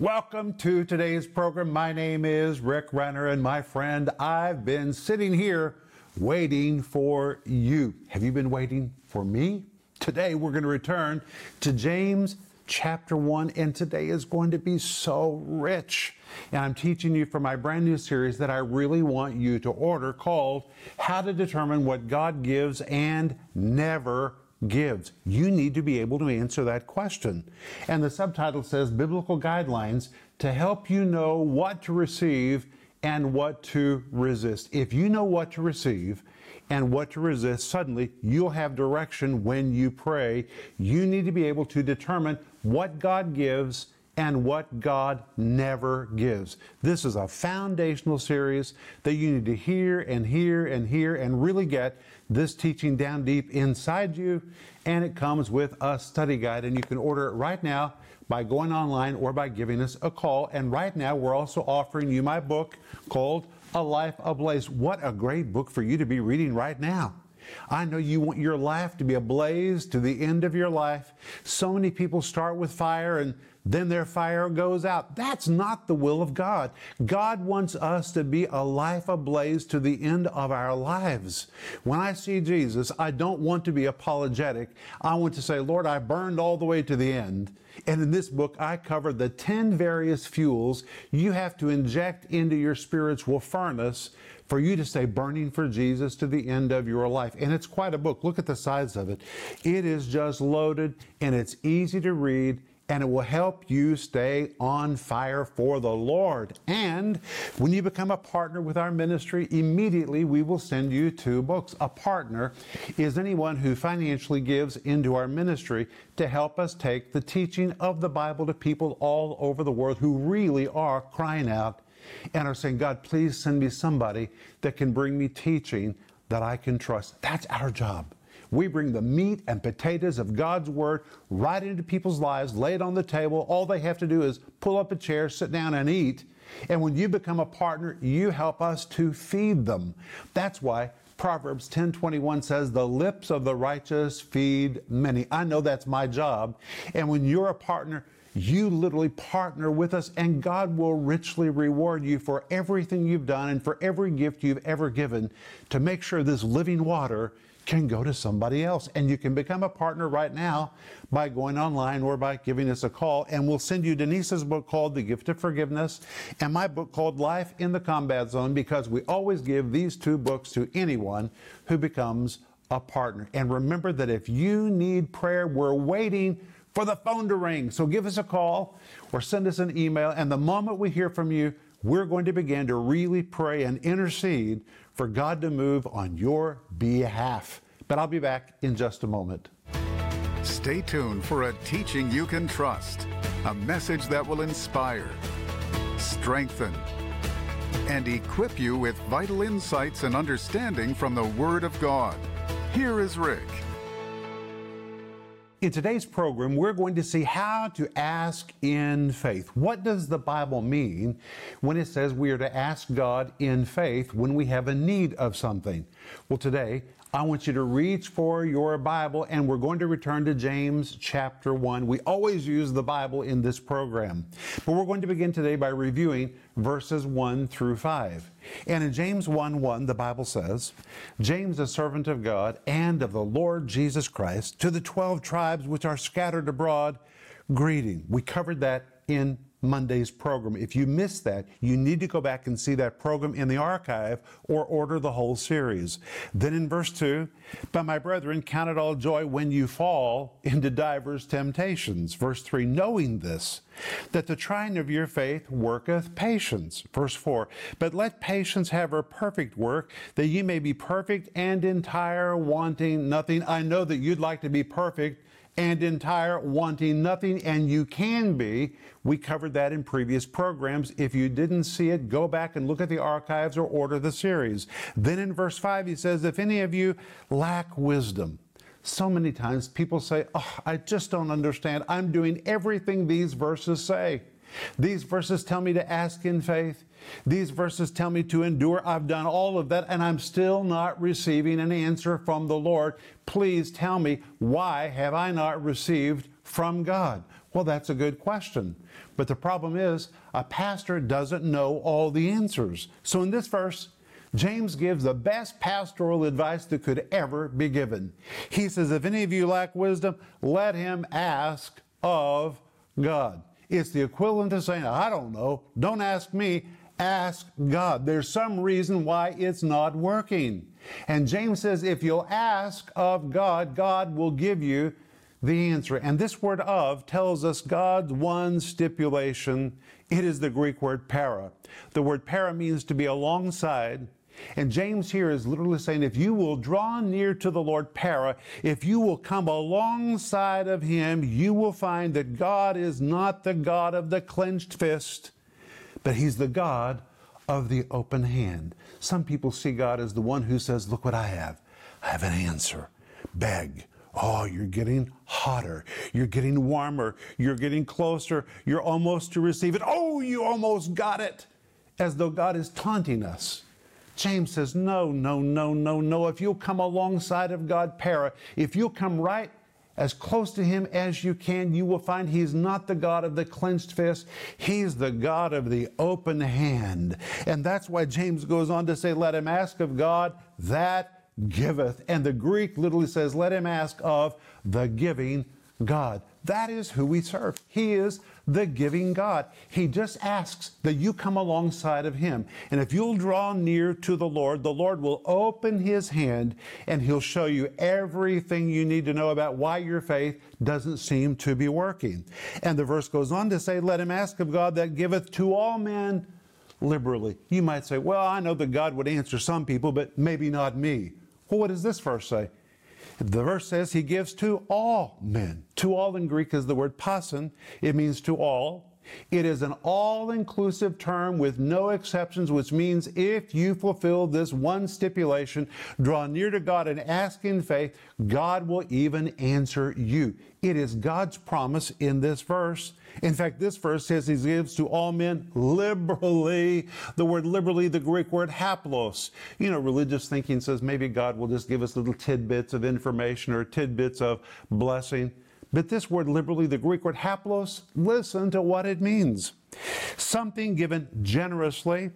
Welcome to today's program. My name is Rick Renner, and my friend, I've been sitting here waiting for you. Have you been waiting for me? Today, we're going to return to James chapter 1, and today is going to be so rich. And I'm teaching you from my brand new series that I really want you to order called How to Determine What God Gives and Never gives? You need to be able to answer that question. And the subtitle says Biblical Guidelines to help you know what to receive and what to resist. If you know what to receive and what to resist, suddenly you'll have direction when you pray. You need to be able to determine what God gives and what God never gives. This is a foundational series that you need to hear and hear and hear and really get this teaching down deep inside you. And it comes with a study guide, and you can order it right now by going online or by giving us a call. And right now, we're also offering you my book called A Life Ablaze. What a great book for you to be reading right now. I know you want your life to be ablaze to the end of your life. So many people start with fire and then their fire goes out. That's not the will of God. God wants us to be a life ablaze to the end of our lives. When I see Jesus, I don't want to be apologetic. I want to say, Lord, I burned all the way to the end. And in this book, I cover the 10 various fuels you have to inject into your spiritual furnace for you to stay burning for Jesus to the end of your life. And it's quite a book. Look at the size of it. It is just loaded and it's easy to read and it will help you stay on fire for the Lord. And when you become a partner with our ministry, immediately we will send you two books. A partner is anyone who financially gives into our ministry to help us take the teaching of the Bible to people all over the world who really are crying out and are saying, God, please send me somebody that can bring me teaching that I can trust. That's our job. We bring the meat and potatoes of God's Word right into people's lives, lay it on the table. All they have to do is pull up a chair, sit down, and eat. And when you become a partner, you help us to feed them. That's why Proverbs 10:21 says the lips of the righteous feed many. I know that's my job. And when you're a partner, you literally partner with us and God will richly reward you for everything you've done and for every gift you've ever given to make sure this living water can go to somebody else. And you can become a partner right now by going online or by giving us a call. And we'll send you Denise's book called The Gift of Forgiveness and my book called Life in the Combat Zone because we always give these two books to anyone who becomes a partner. And remember that if you need prayer, we're waiting for the phone to ring. So give us a call or send us an email. And the moment we hear from you, we're going to begin to really pray and intercede for God to move on your behalf. But I'll be back in just a moment. Stay tuned for a teaching you can trust, a message that will inspire, strengthen, and equip you with vital insights and understanding from the Word of God. Here is Rick. In today's program, we're going to see how to ask in faith. What does the Bible mean when it says we are to ask God in faith when we have a need of something? Well, today, I want you to reach for your Bible and we're going to return to James chapter 1. We always use the Bible in this program, but we're going to begin today by reviewing verses 1 through 5. And in James 1 1, the Bible says, James, a servant of God and of the Lord Jesus Christ, to the 12 tribes which are scattered abroad, greeting. We covered that in Monday's program. If you missed that, you need to go back and see that program in the archive or order the whole series. Then in verse 2, But my brethren, count it all joy when you fall into divers temptations. Verse 3, knowing this, that the trying of your faith worketh patience. Verse 4, But let patience have her perfect work, that ye may be perfect and entire, wanting nothing. I know that you'd like to be perfect and entire, wanting nothing, and you can be. We covered that in previous programs. If you didn't see it, go back and look at the archives or order the series. Then in verse 5, he says, If any of you lack wisdom, so many times people say, Oh, I just don't understand. I'm doing everything these verses say. These verses tell me to ask in faith. These verses tell me to endure. I've done all of that and I'm still not receiving an answer from the Lord. Please tell me, why have I not received from God? Well, that's a good question. But the problem is, a pastor doesn't know all the answers. So in this verse, James gives the best pastoral advice that could ever be given. He says, If any of you lack wisdom, let him ask of God. It's the equivalent of saying, I don't know, don't ask me, ask God. There's some reason why it's not working. And James says, if you'll ask of God, God will give you the answer. And this word of tells us God's one stipulation. It is the Greek word para. The word para means to be alongside. And James here is literally saying, if you will draw near to the Lord, para, if you will come alongside of him, you will find that God is not the God of the clenched fist, but he's the God of the open hand. Some people see God as the one who says, Look what I have. I have an answer. Beg. Oh, you're getting hotter. You're getting warmer. You're getting closer. You're almost to receive it. Oh, you almost got it. As though God is taunting us. James says, No, no, no, no, no. If you'll come alongside of God, para, if you'll come right as close to Him as you can, you will find He's not the God of the clenched fist. He's the God of the open hand. And that's why James goes on to say, Let him ask of God that giveth. And the Greek literally says, Let him ask of the giving God. That is who we serve. He is the giving God. He just asks that you come alongside of Him. And if you'll draw near to the Lord, the Lord will open His hand and He'll show you everything you need to know about why your faith doesn't seem to be working. And the verse goes on to say, Let him ask of God that giveth to all men liberally. You might say, Well, I know that God would answer some people, but maybe not me. Well, what does this verse say? The verse says he gives to all men. To all in Greek is the word pason. It means to all. It is an all inclusive term with no exceptions, which means if you fulfill this one stipulation, draw near to God and ask in faith, God will even answer you. It is God's promise in this verse. In fact, this verse says he gives to all men liberally. The word liberally, the Greek word haplos. You know, religious thinking says maybe God will just give us little tidbits of information or tidbits of blessing. But this word liberally, the Greek word haplos, listen to what it means. Something given generously,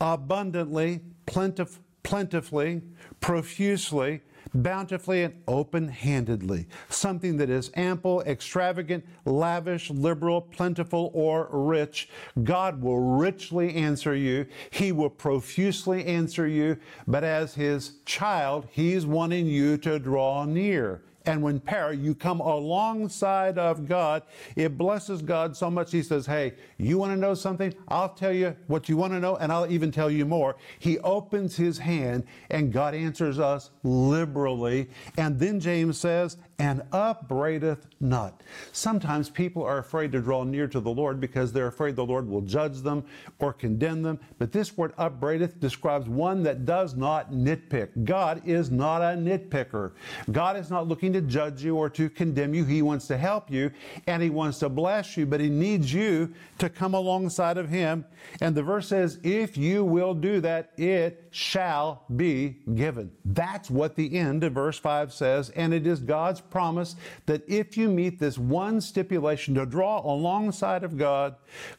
abundantly, plentif- plentifully, profusely, bountifully and open handedly. Something that is ample, extravagant, lavish, liberal, plentiful, or rich. God will richly answer you. He will profusely answer you. But as His child, He's wanting you to draw near. And when para, you come alongside of God, it blesses God so much. He says, Hey, you want to know something? I'll tell you what you want to know, and I'll even tell you more. He opens his hand, and God answers us liberally. And then James says, and upbraideth not. Sometimes people are afraid to draw near to the Lord because they're afraid the Lord will judge them or condemn them. But this word upbraideth describes one that does not nitpick. God is not a nitpicker. God is not looking to judge you or to condemn you. He wants to help you and He wants to bless you, but He needs you to come alongside of Him. And the verse says, If you will do that, it shall be given. That's what the end of verse 5 says, and it is God's promise that if you meet this one stipulation to draw alongside of God,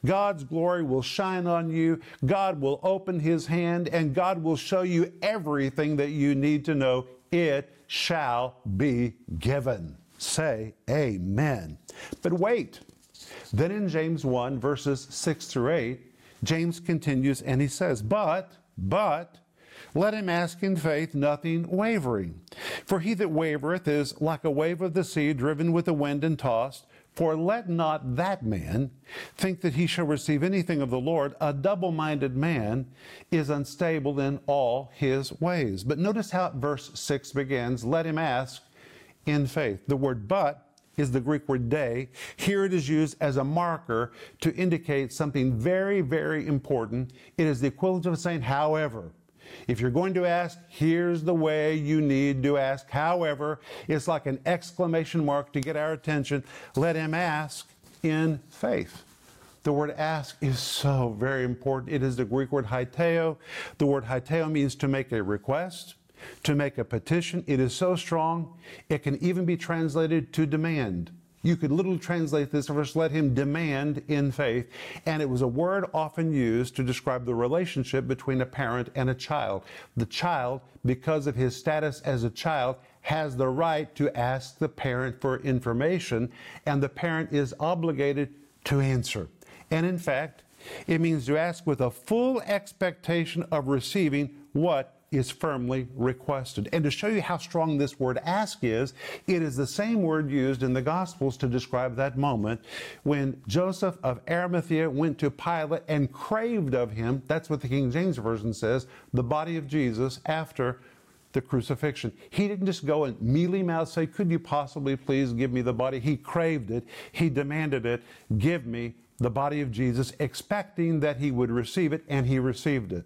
God's glory will shine on you, God will open His hand, and God will show you everything that you need to know. It shall be given. Say amen. But wait. Then in James 1, verses 6 through 8, James continues and he says, But, but, let him ask in faith, nothing wavering. For he that wavereth is like a wave of the sea driven with the wind and tossed. For let not that man think that he shall receive anything of the Lord. A double minded man is unstable in all his ways. But notice how verse 6 begins let him ask in faith. The word but is the Greek word de. Here it is used as a marker to indicate something very, very important. It is the equivalent of saying, however. If you're going to ask, here's the way you need to ask. However, it's like an exclamation mark to get our attention. Let him ask in faith. The word ask is so very important. It is the Greek word haiteo. The word haiteo means to make a request, to make a petition. It is so strong, it can even be translated to demand. You could literally translate this verse, let him demand in faith. And it was a word often used to describe the relationship between a parent and a child. The child, because of his status as a child, has the right to ask the parent for information, and the parent is obligated to answer. And in fact, it means to ask with a full expectation of receiving what is firmly requested. And to show you how strong this word ask is, it is the same word used in the Gospels to describe that moment when Joseph of Arimathea went to Pilate and craved of him, that's what the King James Version says, the body of Jesus after the crucifixion. He didn't just go and mealy mouth say, Could you possibly please give me the body? He craved it, he demanded it, give me the body of Jesus, expecting that he would receive it, and he received it.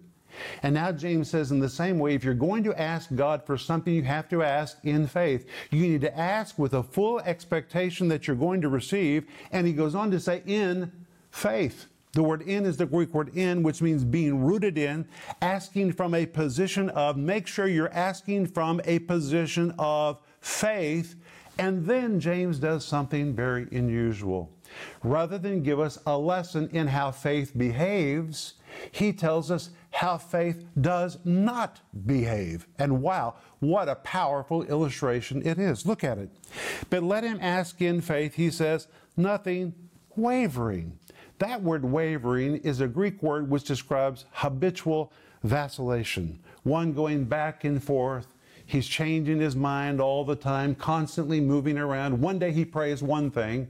And now James says, in the same way, if you're going to ask God for something, you have to ask in faith. You need to ask with a full expectation that you're going to receive. And he goes on to say, in faith. The word in is the Greek word in, which means being rooted in, asking from a position of, make sure you're asking from a position of faith. And then James does something very unusual. Rather than give us a lesson in how faith behaves, he tells us how faith does not behave. And wow, what a powerful illustration it is. Look at it. But let him ask in faith, he says, nothing wavering. That word wavering is a Greek word which describes habitual vacillation, one going back and forth. He's changing his mind all the time, constantly moving around. One day he prays one thing,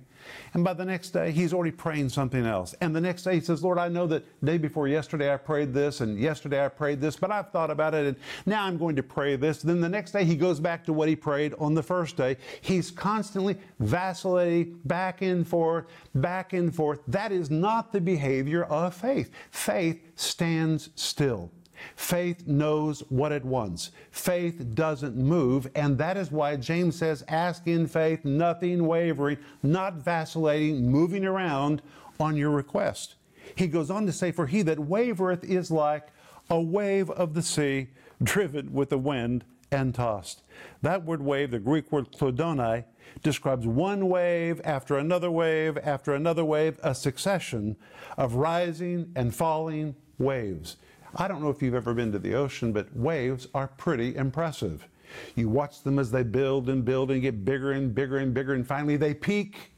and by the next day, he's already praying something else. And the next day, he says, Lord, I know that day before yesterday I prayed this, and yesterday I prayed this, but I've thought about it, and now I'm going to pray this. Then the next day, he goes back to what he prayed on the first day. He's constantly vacillating back and forth, back and forth. That is not the behavior of faith. Faith stands still. Faith knows what it wants. Faith doesn't move, and that is why James says, Ask in faith, nothing wavering, not vacillating, moving around on your request. He goes on to say, For he that wavereth is like a wave of the sea, driven with the wind and tossed. That word wave, the Greek word klodonai, describes one wave after another wave after another wave, a succession of rising and falling waves. I don't know if you've ever been to the ocean, but waves are pretty impressive. You watch them as they build and build and get bigger and bigger and bigger, and finally they peak,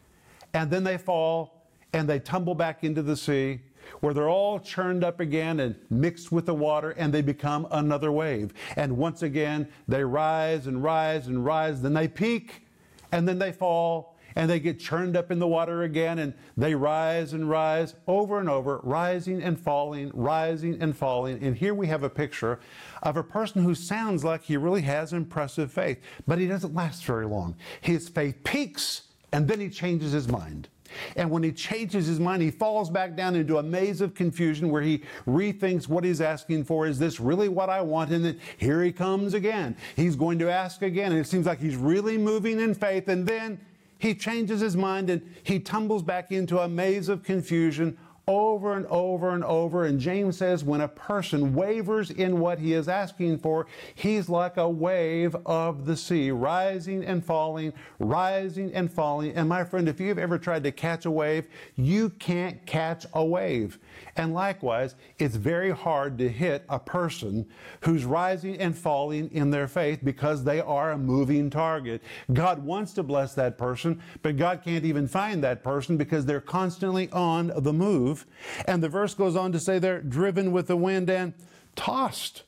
and then they fall, and they tumble back into the sea, where they're all churned up again and mixed with the water, and they become another wave. And once again, they rise and rise and rise, then they peak, and then they fall, and they get churned up in the water again and they rise and rise over and over, rising and falling, rising and falling. And here we have a picture of a person who sounds like he really has impressive faith, but he doesn't last very long. His faith peaks and then he changes his mind. And when he changes his mind, he falls back down into a maze of confusion where he rethinks what he's asking for. Is this really what I want? And then here he comes again. He's going to ask again. And it seems like he's really moving in faith. And then he changes his mind and he tumbles back into a maze of confusion over and over and over. And James says when a person wavers in what he is asking for, he's like a wave of the sea, rising and falling, rising and falling. And my friend, if you've ever tried to catch a wave, you can't catch a wave. And likewise, it's very hard to hit a person who's rising and falling in their faith because they are a moving target. God wants to bless that person, but God can't even find that person because they're constantly on the move. And the verse goes on to say they're driven with the wind and tossed.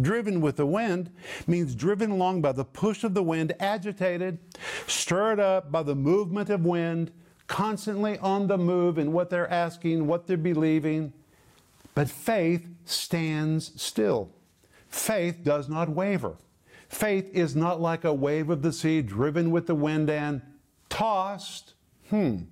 Driven with the wind means driven along by the push of the wind, agitated, stirred up by the movement of wind, constantly on the move in what they're asking, what they're believing. But faith stands still. Faith does not waver. Faith is not like a wave of the sea driven with the wind and tossed. Hmm.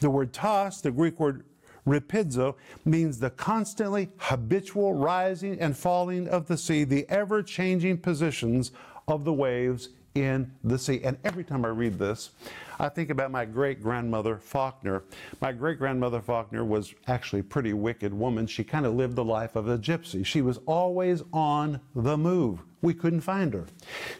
The word tossed, the Greek word Rapidzo means the constantly habitual rising and falling of the sea, the ever changing positions of the waves in the sea. And every time I read this, I think about my great grandmother Faulkner. My great grandmother Faulkner was actually a pretty wicked woman. She kind of lived the life of a gypsy. She was always on the move. We couldn't find her.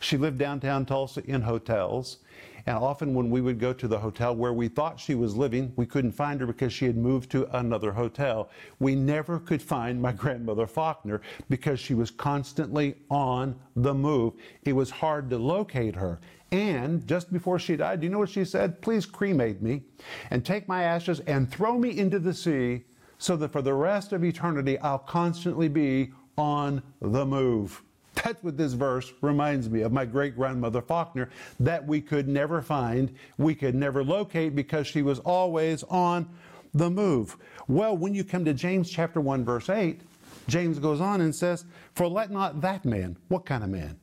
She lived downtown Tulsa in hotels And often when we would go to the hotel where we thought she was living, we couldn't find her because she had moved to another hotel. We never could find my grandmother Faulkner because she was constantly on the move. It was hard to locate her. And just before she died, do you know what she said? Please cremate me and take my ashes and throw me into the sea so that for the rest of eternity I'll constantly be on the move. That's what this verse reminds me of my great grandmother Faulkner that we could never find, we could never locate because she was always on the move. Well, when you come to James chapter 1 verse 8, James goes on and says, "For let not that man, what kind of man?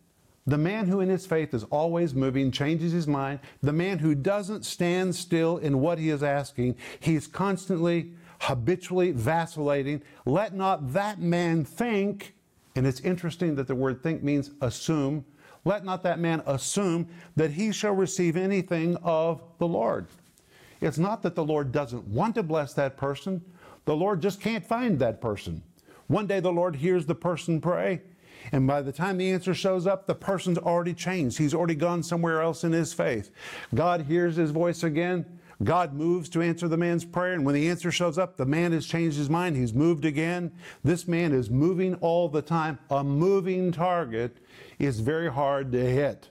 The man who in his faith is always moving, changes his mind, the man who doesn't stand still in what he is asking, he's constantly habitually vacillating. Let not that man think and it's interesting that the word think means assume. Let not that man assume that he shall receive anything of the Lord. It's not that the Lord doesn't want to bless that person, the Lord just can't find that person. One day the Lord hears the person pray, and by the time the answer shows up, the person's already changed. He's already gone somewhere else in his faith. God hears his voice again. God moves to answer the man's prayer, and when the answer shows up, the man has changed his mind. He's moved again. This man is moving all the time. A moving target is very hard to hit.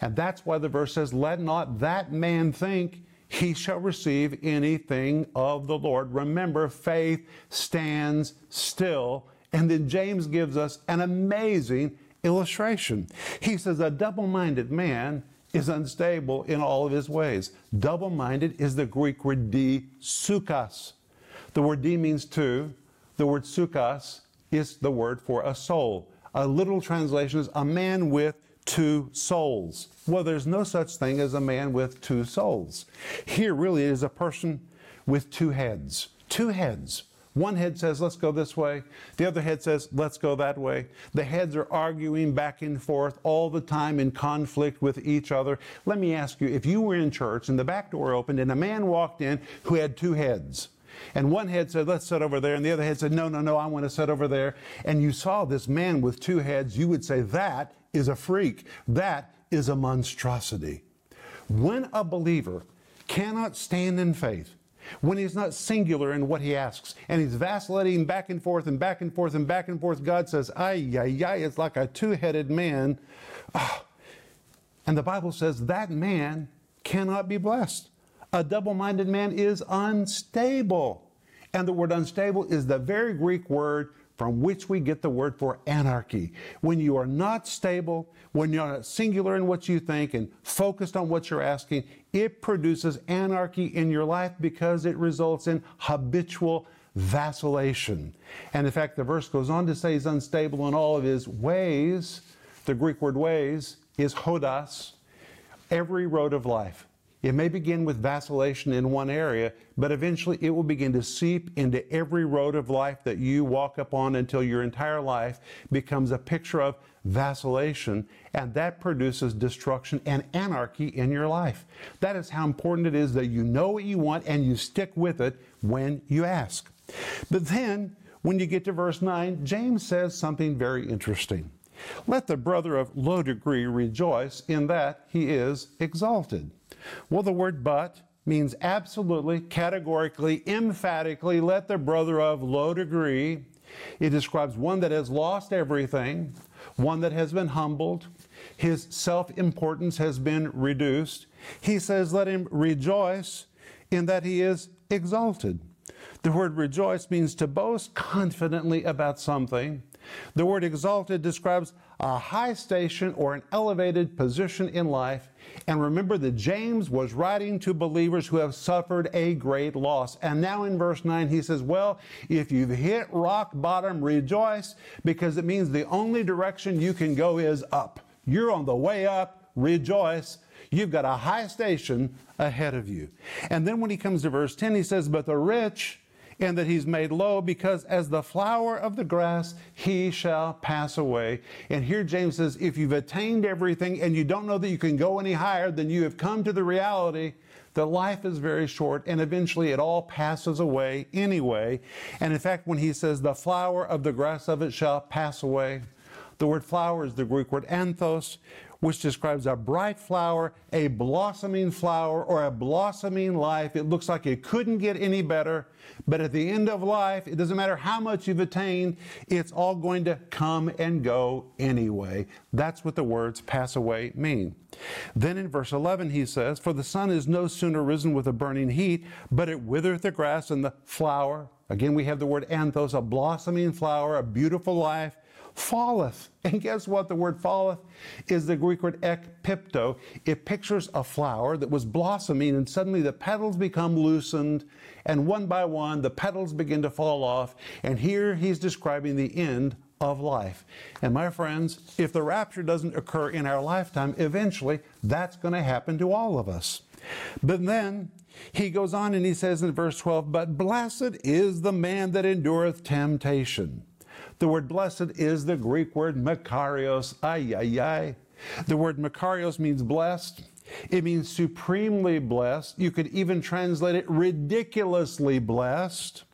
And that's why the verse says, Let not that man think he shall receive anything of the Lord. Remember, faith stands still. And then James gives us an amazing illustration. He says, A double minded man is unstable in all of his ways. Double minded is the Greek word di sukas. The word di means two. The word sukas is the word for a soul. A literal translation is a man with two souls. Well, there's no such thing as a man with two souls. Here, really, is a person with two heads. Two heads. One head says, let's go this way. The other head says, let's go that way. The heads are arguing back and forth all the time in conflict with each other. Let me ask you if you were in church and the back door opened and a man walked in who had two heads, and one head said, Let's sit over there. And the other head said, No, no, no, I want to sit over there. And you saw this man with two heads, you would say, That is a freak. That is a monstrosity. When a believer cannot stand in faith, when he's not singular in what he asks and he's vacillating back and forth and back and forth and back and forth, God says, ay, ay, ay, it's like a two headed man. Oh. And the Bible says that man cannot be blessed. A double minded man is unstable. And the word unstable is the very Greek word from which we get the word for anarchy. When you are not stable, when you're not singular in what you think and focused on what you're asking, it produces anarchy in your life because it results in habitual vacillation. And in fact, the verse goes on to say he's unstable in all of his ways. The Greek word ways is hodos, every road of life. It may begin with vacillation in one area, but eventually it will begin to seep into every road of life that you walk upon until your entire life becomes a picture of vacillation, and that produces destruction and anarchy in your life. That is how important it is that you know what you want and you stick with it when you ask. But then, when you get to verse 9, James says something very interesting. Let the brother of low degree rejoice in that he is exalted. Well, the word but means absolutely, categorically, emphatically, let the brother of low degree. It describes one that has lost everything, one that has been humbled, his self importance has been reduced. He says, let him rejoice in that he is exalted. The word rejoice means to boast confidently about something. The word exalted describes a high station or an elevated position in life. And remember that James was writing to believers who have suffered a great loss. And now in verse 9, he says, Well, if you've hit rock bottom, rejoice, because it means the only direction you can go is up. You're on the way up, rejoice. You've got a high station ahead of you. And then when he comes to verse 10, he says, But the rich, and that he's made low, because as the flower of the grass, he shall pass away. And here James says, if you've attained everything and you don't know that you can go any higher, then you have come to the reality that life is very short and eventually it all passes away anyway. And in fact, when he says, the flower of the grass of it shall pass away, the word flower is the Greek word anthos, which describes a bright flower, a blossoming flower, or a blossoming life. It looks like it couldn't get any better, but at the end of life, it doesn't matter how much you've attained, it's all going to come and go anyway. That's what the words pass away mean. Then in verse 11, he says, For the sun is no sooner risen with a burning heat, but it withereth the grass and the flower. Again, we have the word anthos, a blossoming flower, a beautiful life falleth. And guess what? The word falleth is the Greek word ekpipto. It pictures a flower that was blossoming, and suddenly the petals become loosened, and one by one the petals begin to fall off. And here he's describing the end of life. And my friends, if the rapture doesn't occur in our lifetime, eventually that's going to happen to all of us. But then he goes on and he says in verse 12, But blessed is the man that endureth temptation. The word blessed is the Greek word makarios. Ay, ay, ay. The word makarios means blessed. It means supremely blessed. You could even translate it ridiculously blessed.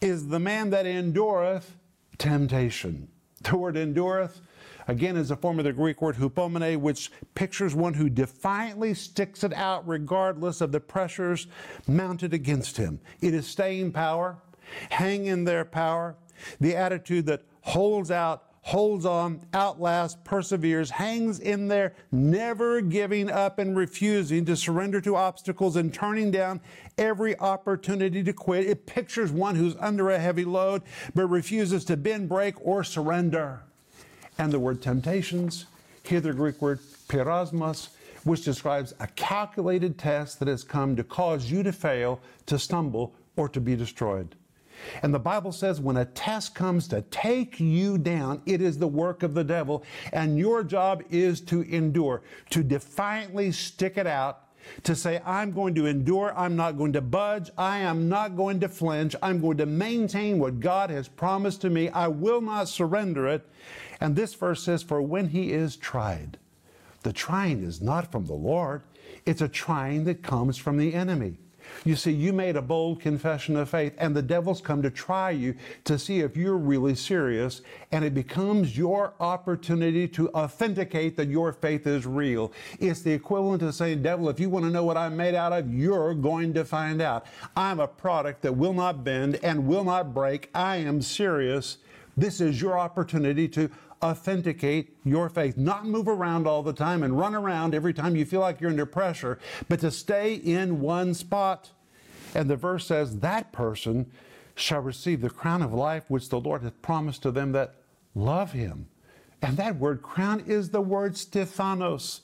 Is the man that endureth temptation. The word endureth, again, is a form of the Greek word hupomene, which pictures one who defiantly sticks it out regardless of the pressures mounted against him. It is staying power, hang in there power, the attitude that holds out, holds on, outlasts, perseveres, hangs in there, never giving up and refusing to surrender to obstacles and turning down every opportunity to quit. It pictures one who's under a heavy load but refuses to bend, break, or surrender. And the word temptations, here the Greek word peirasmos, which describes a calculated test that has come to cause you to fail, to stumble, or to be destroyed. And the Bible says when a test comes to take you down, it is the work of the devil, and your job is to endure, to defiantly stick it out, to say, I'm going to endure, I'm not going to budge, I am not going to flinch, I'm going to maintain what God has promised to me, I will not surrender it. And this verse says, For when he is tried, the trying is not from the Lord, it's a trying that comes from the enemy. You see, you made a bold confession of faith, and the devil's come to try you to see if you're really serious, and it becomes your opportunity to authenticate that your faith is real. It's the equivalent of saying, Devil, if you want to know what I'm made out of, you're going to find out. I'm a product that will not bend and will not break. I am serious. This is your opportunity to authenticate your faith. Not move around all the time and run around every time you feel like you're under pressure, but to stay in one spot. And the verse says, That person shall receive the crown of life which the Lord hath promised to them that love him. And that word crown is the word Stephanos.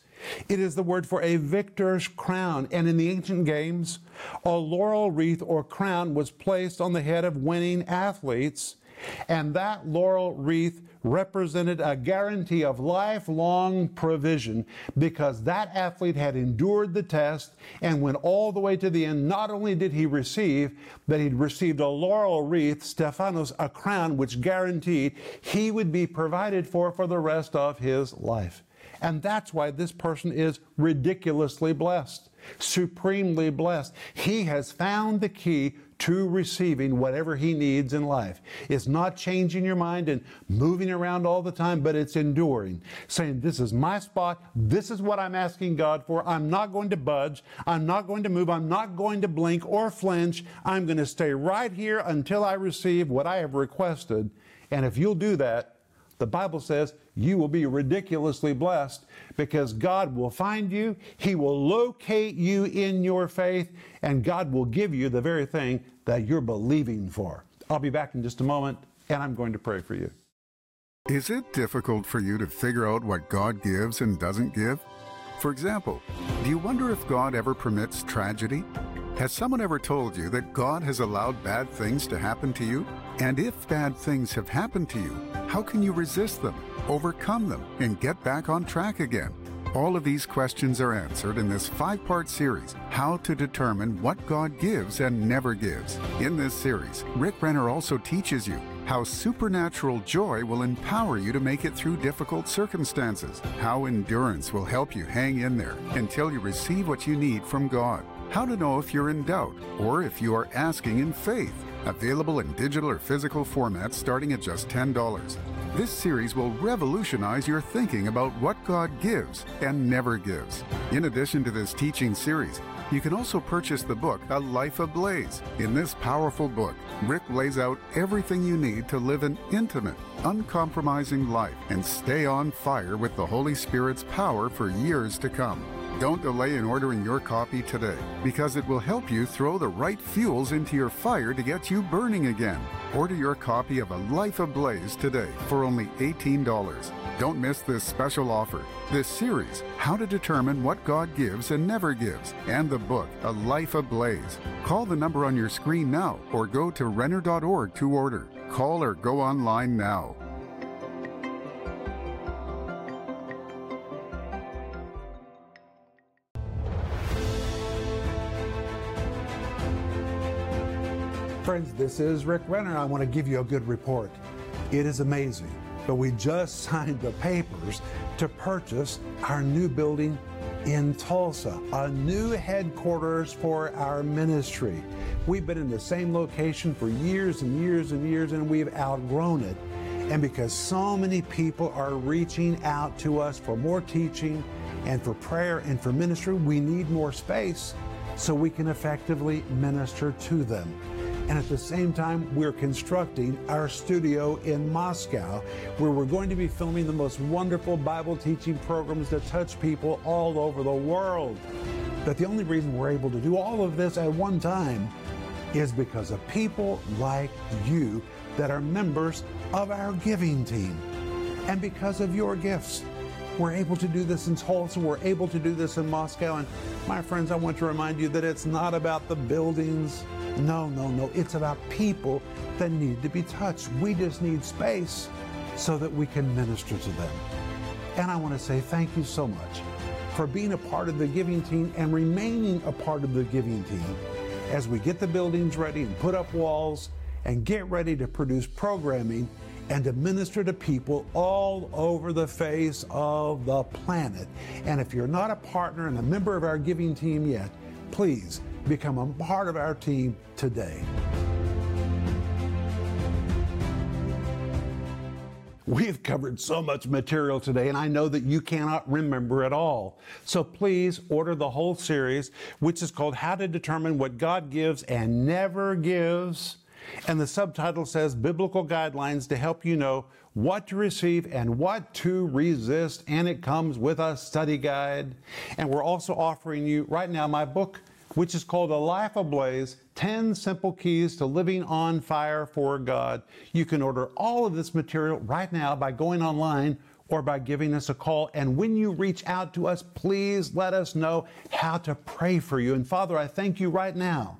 It is the word for a victor's crown. And in the ancient games, a laurel wreath or crown was placed on the head of winning athletes. And that laurel wreath represented a guarantee of lifelong provision because that athlete had endured the test and went all the way to the end. Not only did he receive, but he'd received a laurel wreath, Stephanos, a crown, which guaranteed he would be provided for for the rest of his life. And that's why this person is ridiculously blessed, supremely blessed. He has found the key to receiving whatever he needs in life. It's not changing your mind and moving around all the time, but it's enduring, saying, This is my spot. This is what I'm asking God for. I'm not going to budge. I'm not going to move. I'm not going to blink or flinch. I'm going to stay right here until I receive what I have requested. And if you'll do that, the Bible says you will be ridiculously blessed because God will find you, He will locate you in your faith, and God will give you the very thing that you're believing for. I'll be back in just a moment, and I'm going to pray for you. Is it difficult for you to figure out what God gives and doesn't give? For example, do you wonder if God ever permits tragedy? Has someone ever told you that God has allowed bad things to happen to you? And if bad things have happened to you, how can you resist them, overcome them, and get back on track again? All of these questions are answered in this five part series, How to Determine What God Gives and Never Gives. In this series, Rick Renner also teaches you how supernatural joy will empower you to make it through difficult circumstances, how endurance will help you hang in there until you receive what you need from God, how to know if you're in doubt or if you are asking in faith Available in digital or physical formats starting at just $10. This series will revolutionize your thinking about what God gives and never gives. In addition to this teaching series, you can also purchase the book A Life Ablaze. In this powerful book, Rick lays out everything you need to live an intimate, uncompromising life and stay on fire with the Holy Spirit's power for years to come. Don't delay in ordering your copy today because it will help you throw the right fuels into your fire to get you burning again. Order your copy of A Life Ablaze today for only $18. Don't miss this special offer. This series, How to Determine What God Gives and Never Gives, and the book, A Life Ablaze. Call the number on your screen now or go to Renner.org to order. Call or go online now. Friends, this is Rick Renner. I want to give you a good report. It is amazing, but we just signed the papers to purchase our new building in Tulsa, a new headquarters for our ministry. We've been in the same location for years and years and years, and we've outgrown it. And because so many people are reaching out to us for more teaching and for prayer and for ministry, we need more space so we can effectively minister to them. And at the same time, we're constructing our studio in Moscow, where we're going to be filming the most wonderful Bible teaching programs that touch people all over the world. But the only reason we're able to do all of this at one time is because of people like you that are members of our giving team and because of your gifts. We're able to do this in Tulsa. We're able to do this in Moscow. And my friends, I want to remind you that it's not about the buildings. No, no, no. It's about people that need to be touched. We just need space so that we can minister to them. And I want to say thank you so much for being a part of the giving team and remaining a part of the giving team as we get the buildings ready and put up walls and get ready to produce programming and to minister to people all over the face of the planet. And if you're not a partner and a member of our giving team yet, please become a part of our team today. We've covered so much material today, and I know that you cannot remember it all. So please order the whole series, which is called How to Determine What God Gives and Never Gives. And the subtitle says Biblical Guidelines to Help You Know What to Receive and What to Resist. And it comes with a study guide. And we're also offering you right now my book which is called A Life Ablaze 10 Simple Keys to Living on Fire for God. You can order all of this material right now by going online or by giving us a call. And when you reach out to us, please let us know how to pray for you. And Father, I thank you right now.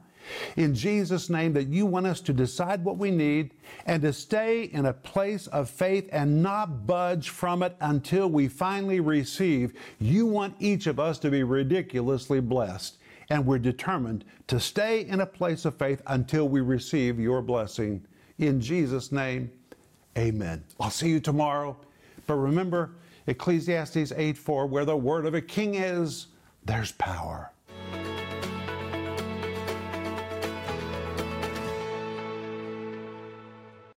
In Jesus' name, that you want us to decide what we need and to stay in a place of faith and not budge from it until we finally receive. You want each of us to be ridiculously blessed and we're determined to stay in a place of faith until we receive your blessing. In Jesus' name, amen. I'll see you tomorrow. But remember, Ecclesiastes 8 4, where the word of a king is, there's power.